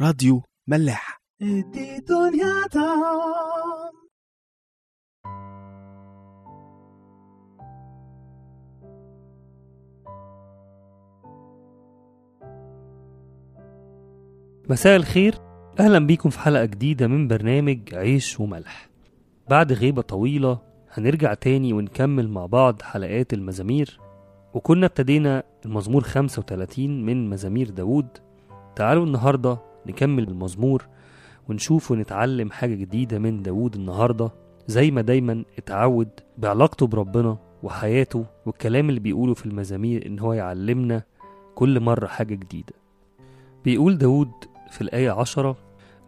راديو ملاح. مساء الخير. أهلا بيكم في حلقة جديدة من برنامج عيش وملح. بعد غيبة طويلة هنرجع تاني ونكمل مع بعض حلقات المزامير. وكنا ابتدينا المزمور 35 من مزامير داود تعالوا النهاردة نكمل المزمور ونشوف ونتعلم حاجة جديدة من داود النهاردة. زي ما دايما اتعود بعلاقته بربنا وحياته والكلام اللي بيقوله في المزامير إن هو يعلمنا كل مرة حاجة جديدة. بيقول داود في الآية عشرة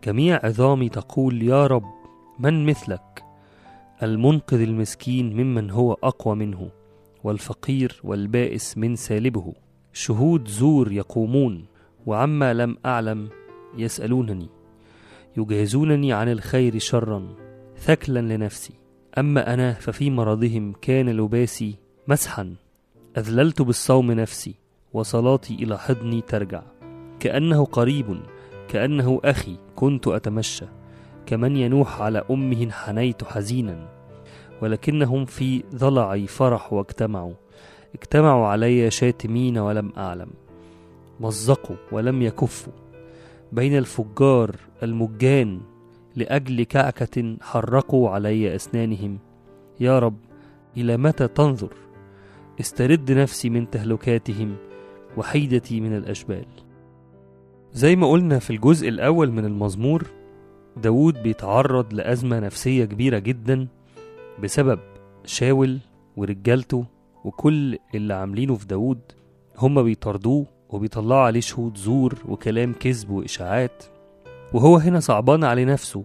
جميع عظامي تقول يا رب من مثلك؟ المنقذ المسكين ممن هو أقوى منه والفقير والبائس من سالبه. شهود زور يقومون وعما لم أعلم يسألونني يجازونني عن الخير شرا ثكلا لنفسي. أما أنا ففي مرضهم كان لباسي مسحا أذللت بالصوم نفسي وصلاتي إلى حضني ترجع. كأنه قريب كأنه أخي كنت أتمشى. كمن ينوح على أمه انحنيت حزينا ولكنهم في ضلعي فرح واجتمعوا. اجتمعوا علي شاتمين ولم أعلم. مزقوا ولم يكفوا. بين الفجار المجان لأجل كعكة حرقوا علي أسنانهم. يا رب إلى متى تنظر؟ استرد نفسي من تهلكاتهم وحيدتي من الأشبال. زي ما قلنا في الجزء الأول من المزمور داود بيتعرض لأزمة نفسية كبيرة جدا بسبب شاول ورجالته وكل اللي عاملينه في داود هما بيطاردوه وبيطلعوا عليه شهود زور وكلام كذب وإشاعات وهو هنا صعبان عليه نفسه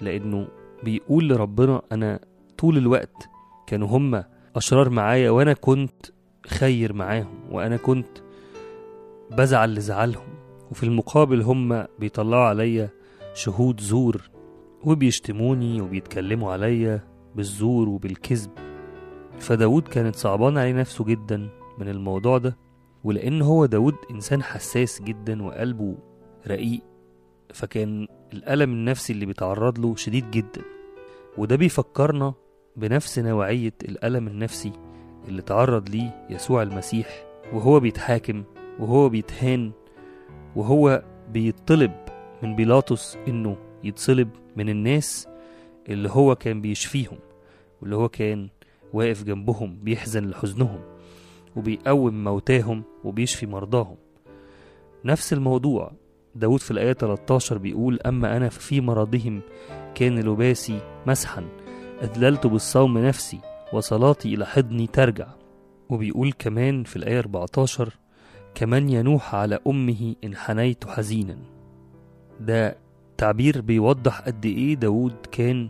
لأنه بيقول لربنا أنا طول الوقت كانوا هما أشرار معايا وأنا كنت خير معاهم وأنا كنت بزعل لزعلهم وفي المقابل هما بيطلعوا عليا شهود زور وبيشتموني وبيتكلموا عليا بالزور وبالكذب. فداود كانت صعبان عليه نفسه جدا من الموضوع ده. ولأن هو داود إنسان حساس جدا وقلبه رقيق فكان الألم النفسي اللي بيتعرض له شديد جدا. وده بيفكرنا بنفس نوعية الألم النفسي اللي تعرض ليه يسوع المسيح وهو بيتحاكم وهو بيتهان وهو بيطلب من بيلاطس إنه يتصلب من الناس اللي هو كان بيشفيهم واللي هو كان واقف جنبهم بيحزن لحزنهم. وبيقوم موتاهم وبيشفي مرضاهم. نفس الموضوع داود في الآية 13 بيقول أما أنا ففي مرضهم كان لباسي مسحا أذللت بالصوم نفسي وصلاتي إلى حضني ترجع. وبيقول كمان في الآية 14 كمن ينوح على أمه انحنيت حزينا. ده تعبير بيوضح قد إيه داود كان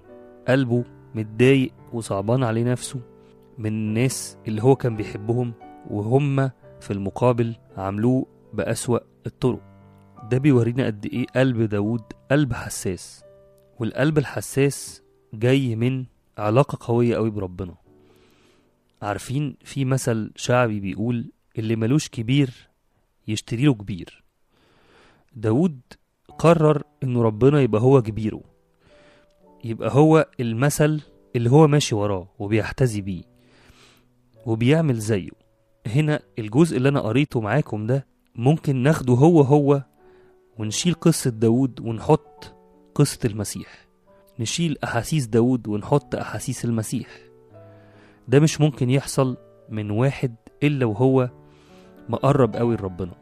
قلبه متضايق وصعبان عليه نفسه من الناس اللي هو كان بيحبهم وهم في المقابل عملوه بأسوأ الطرق. ده بيورينا قد إيه قلب داود قلب حساس والقلب الحساس جاي من علاقة قوية قوي بربنا. عارفين في مثل شعبي بيقول اللي ملوش كبير يشتري له كبير. داود قرر إنه ربنا يبقى هو كبيره يبقى هو المثل اللي هو ماشي وراه وبيحتذي بيه وبيعمل زيه. هنا الجزء اللي أنا قريته معاكم ده ممكن ناخده هو هو ونشيل قصة داود ونحط قصة المسيح. نشيل أحاسيس داود ونحط أحاسيس المسيح. ده مش ممكن يحصل من واحد إلا وهو مقرب قوي لربنا.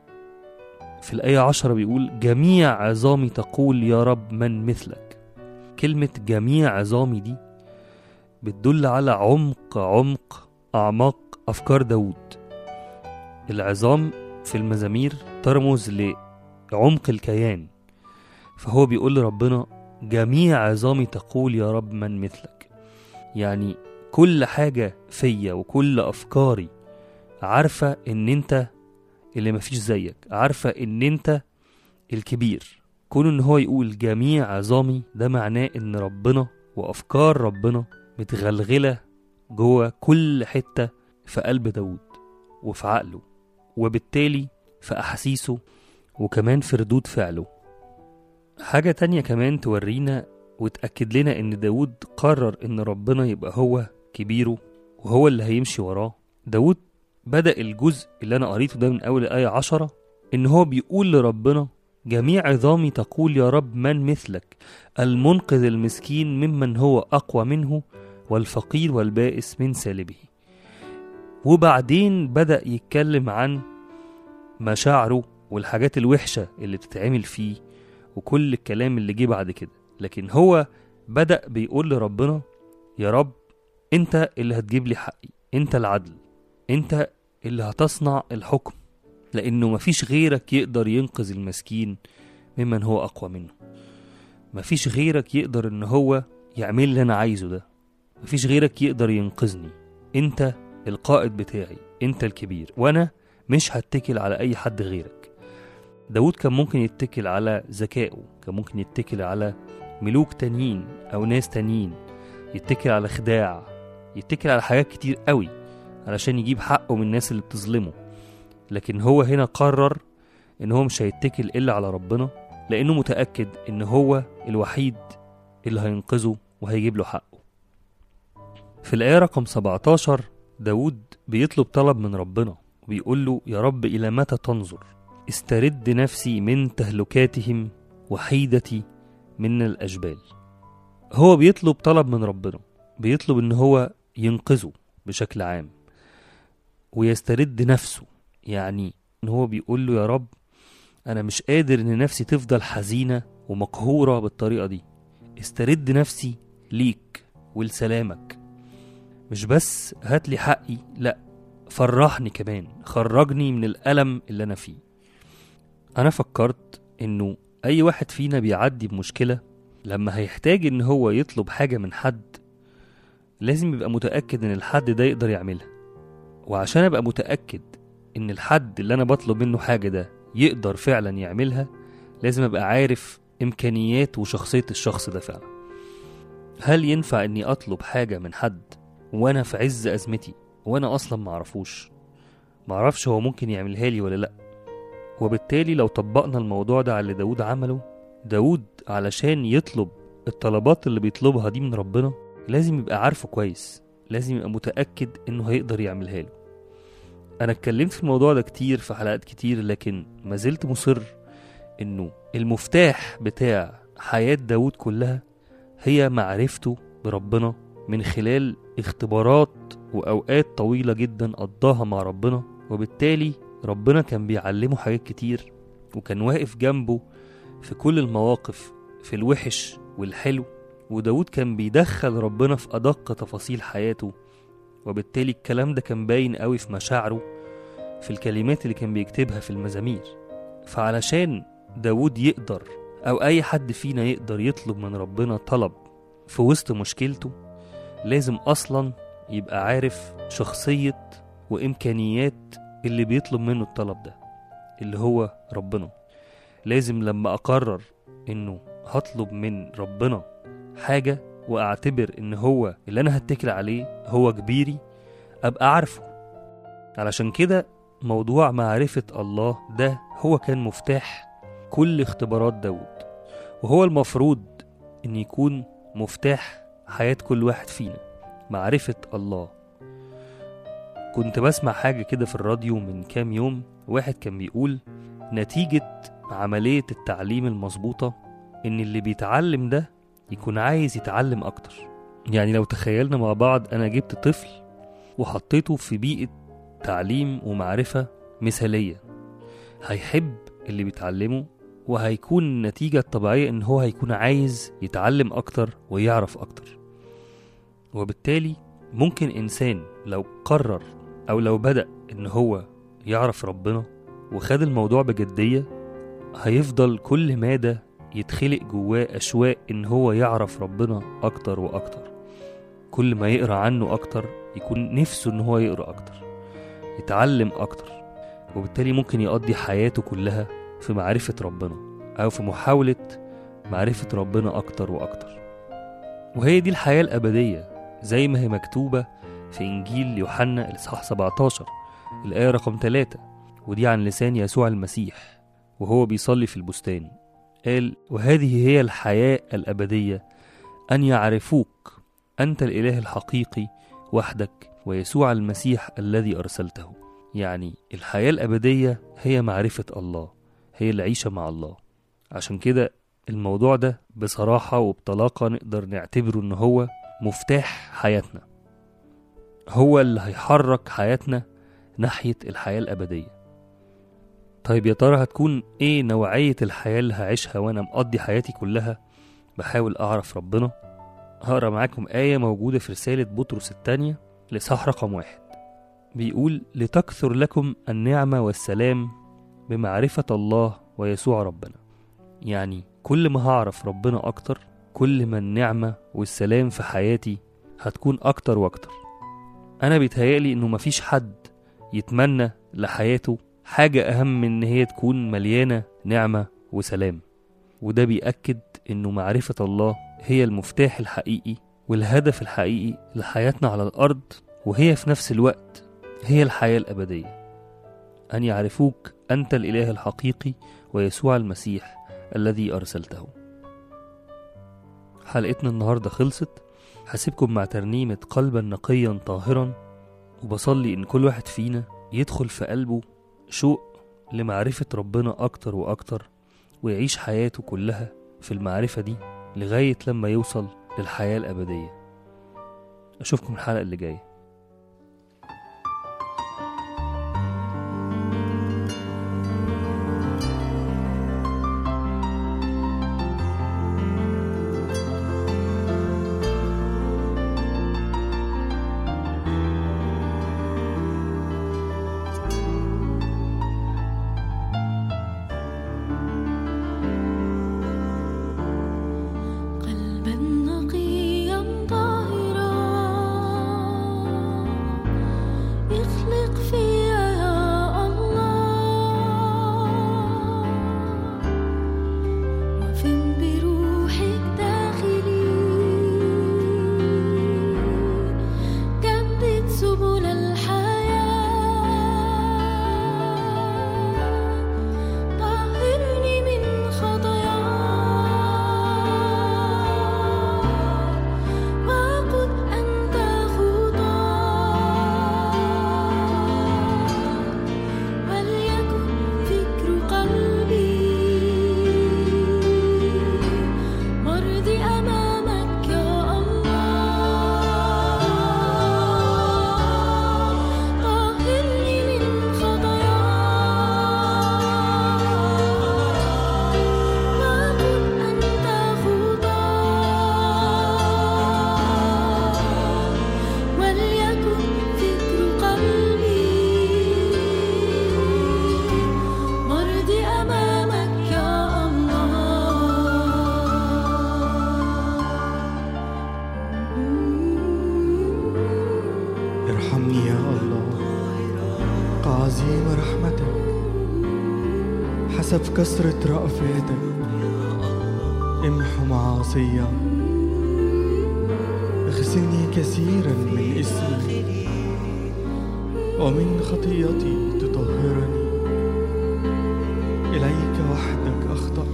في الآية عشرة بيقول جميع عظامي تقول يا رب من مثلك. كلمة جميع عظامي دي بتدل على عمق عمق أعماق أفكار داود العظام في المزامير ترمز لعمق الكيان فهو بيقول لربنا جميع عظامي تقول يا رب من مثلك. يعني كل حاجة فيا وكل أفكاري عارفة إن أنت اللي مفيش زيك عارفة إن أنت الكبير. كون إن هو يقول جميع عظامي ده معناه إن ربنا وأفكار ربنا متغلغلة جوه كل حتة في قلب داود وفي عقله. وبالتالي في أحاسيسه وكمان في ردود فعله. حاجة تانية كمان تورينا وتأكد لنا إن داود قرر إن ربنا يبقى هو كبيره وهو اللي هيمشي وراه. داود بدأ الجزء اللي أنا قريته ده من أول الآية عشرة إن هو بيقول لربنا جميع عظامي تقول يا رب من مثلك المنقذ المسكين ممن هو أقوى منه والفقير والبائس من سالبه. وبعدين بدأ يتكلم عن مشاعره والحاجات الوحشة اللي بتتعمل فيه وكل الكلام اللي جه بعد كده. لكن هو بدأ بيقول لربنا يا رب أنت اللي هتجيب لي حقي أنت العدل أنت اللي هتصنع الحكم لأنه مفيش غيرك يقدر ينقذ المسكين ممن هو أقوى منه. مفيش غيرك يقدر إن هو يعمل اللي أنا عايزه ده. مفيش غيرك يقدر ينقذني. أنت القائد بتاعي أنت الكبير وأنا مش هتكل على أي حد غيرك. داود كان ممكن يتكل على ذكائه كان ممكن يتكل على ملوك تانيين أو ناس تانيين يتكل على خداع يتكل على حاجات كتير قوي علشان يجيب حقه من الناس اللي بتظلمه. لكن هو هنا قرر إن هو مش هيتكل إلا على ربنا لأنه متأكد إن هو الوحيد اللي هينقذه وهيجيب له حقه. في الآية رقم 17 داود بيطلب طلب من ربنا وبيقول له يا رب إلى متى تنظر؟ استرد نفسي من تهلكاتهم وحيدتي من الأجبال. هو بيطلب طلب من ربنا بيطلب إن هو ينقذه بشكل عام ويسترد نفسه. يعني إن هو بيقول له يا رب أنا مش قادر إن نفسي تفضل حزينة ومقهورة بالطريقة دي. استرد نفسي ليك ولسلامك. مش بس هاتلي حقي لا فرحني كمان خرجني من الألم اللي أنا فيه. أنا فكرت إنه أي واحد فينا بيعدي بمشكلة لما هيحتاج إن هو يطلب حاجة من حد لازم يبقى متأكد إن الحد ده يقدر يعملها. وعشان أبقى متأكد إن الحد اللي أنا بطلب منه حاجة ده يقدر فعلا يعملها لازم أبقى عارف إمكانيات وشخصية الشخص ده فعلا. هل ينفع إني أطلب حاجة من حد وأنا في عز أزمتي وأنا أصلا معرفوش معرفش هو ممكن يعملها لي ولا لأ. وبالتالي لو طبقنا الموضوع ده على اللي داود عمله داود علشان يطلب الطلبات اللي بيطلبها دي من ربنا لازم يبقى عارفه كويس لازم يبقى متأكد إنه هيقدر يعملها له. أنا اتكلمت في الموضوع ده كتير في حلقات كتير لكن ما زلت مصر إنه المفتاح بتاع حياة داود كلها هي معرفته بربنا من خلال اختبارات وأوقات طويلة جدا قضاها مع ربنا وبالتالي ربنا كان بيعلمه حاجات كتير وكان واقف جنبه في كل المواقف في الوحش والحلو وداود كان بيدخل ربنا في أدق تفاصيل حياته وبالتالي الكلام ده كان باين قوي في مشاعره في الكلمات اللي كان بيكتبها في المزامير. فعلشان داود يقدر أو أي حد فينا يقدر يطلب من ربنا طلب في وسط مشكلته لازم أصلا يبقى عارف شخصية وإمكانيات اللي بيطلب منه الطلب ده اللي هو ربنا. لازم لما أقرر إنه هطلب من ربنا حاجة وأعتبر إن هو اللي أنا هتكل عليه هو كبيري أبقى عارفه. علشان كده موضوع معرفة الله ده هو كان مفتاح كل اختبارات داود وهو المفروض إن يكون مفتاح حياة كل واحد فينا. معرفة الله. كنت بسمع حاجة كده في الراديو من كام يوم واحد كان بيقول نتيجة عملية التعليم المظبوطة إن اللي بيتعلم ده يكون عايز يتعلم أكتر. يعني لو تخيلنا مع بعض أنا جبت طفل وحطيته في بيئة تعليم ومعرفة مثالية. هيحب اللي بيتعلمه وهيكون النتيجة الطبيعية إن هو هيكون عايز يتعلم أكتر ويعرف أكتر. وبالتالي ممكن إنسان لو قرر أو لو بدأ إن هو يعرف ربنا وخد الموضوع بجدية هيفضل كل مادة يتخلق جواه أشواق إن هو يعرف ربنا أكتر وأكتر. كل ما يقرأ عنه أكتر يكون نفسه إن هو يقرأ أكتر يتعلم أكتر. وبالتالي ممكن يقضي حياته كلها في معرفة ربنا أو في محاولة معرفة ربنا أكتر وأكتر. وهي دي الحياة الأبدية زي ما هي مكتوبة في إنجيل يوحنا الإصحاح 17 الآية رقم 3 ودي عن لسان يسوع المسيح وهو بيصلي في البستان. قال وهذه هي الحياة الأبدية أن يعرفوك أنت الإله الحقيقي وحدك ويسوع المسيح الذي أرسلته. يعني الحياة الأبدية هي معرفة الله. هي العيشة مع الله. عشان كده الموضوع ده بصراحة وبطلاقة نقدر نعتبره إن هو مفتاح حياتنا. هو اللي هيحرك حياتنا ناحية الحياة الأبدية. طيب يا ترى هتكون إيه نوعية الحياة اللي هعيشها وأنا مقضي حياتي كلها؟ بحاول أعرف ربنا. هقرأ معاكم آية موجودة في رسالة بطرس الثانية لصح رقم واحد. بيقول لتكثر لكم النعمة والسلام بمعرفة الله ويسوع ربنا. يعني كل ما هعرف ربنا أكتر كل ما النعمة والسلام في حياتي هتكون أكتر وأكتر. أنا بيتهيألي إنه مفيش حد يتمنى لحياته حاجة أهم من إن هي تكون مليانة نعمة وسلام. وده بيأكد إنه معرفة الله هي المفتاح الحقيقي والهدف الحقيقي لحياتنا على الأرض وهي في نفس الوقت هي الحياة الأبدية. أن يعرفوك أنت الإله الحقيقي ويسوع المسيح الذي أرسلته. حلقتنا النهاردة خلصت. هسيبكم مع ترنيمة قلبا نقيا طاهرا وبصلي إن كل واحد فينا يدخل في قلبه شوق لمعرفة ربنا أكتر وأكتر ويعيش حياته كلها في المعرفة دي لغاية لما يوصل للحياة الأبدية. أشوفكم الحلقة اللي جاية. حسب كثرة رأفتك امحو معاصيا. اغسلني كثيرا من اسمي ومن خطيتي تطهرني. إليك وحدك أخطأ.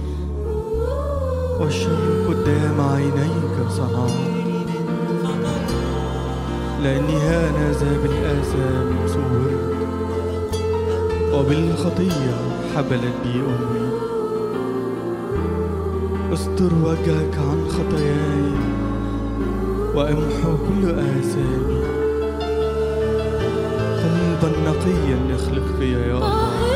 والشر قدام عينيك صنعت لأني هانذا بالآثام صورت وبالخطية حبلت بي أمي. استر وجهك عن خطاياي وامحو كل آثامي. قلبا نقيا اخلق فيا يا الله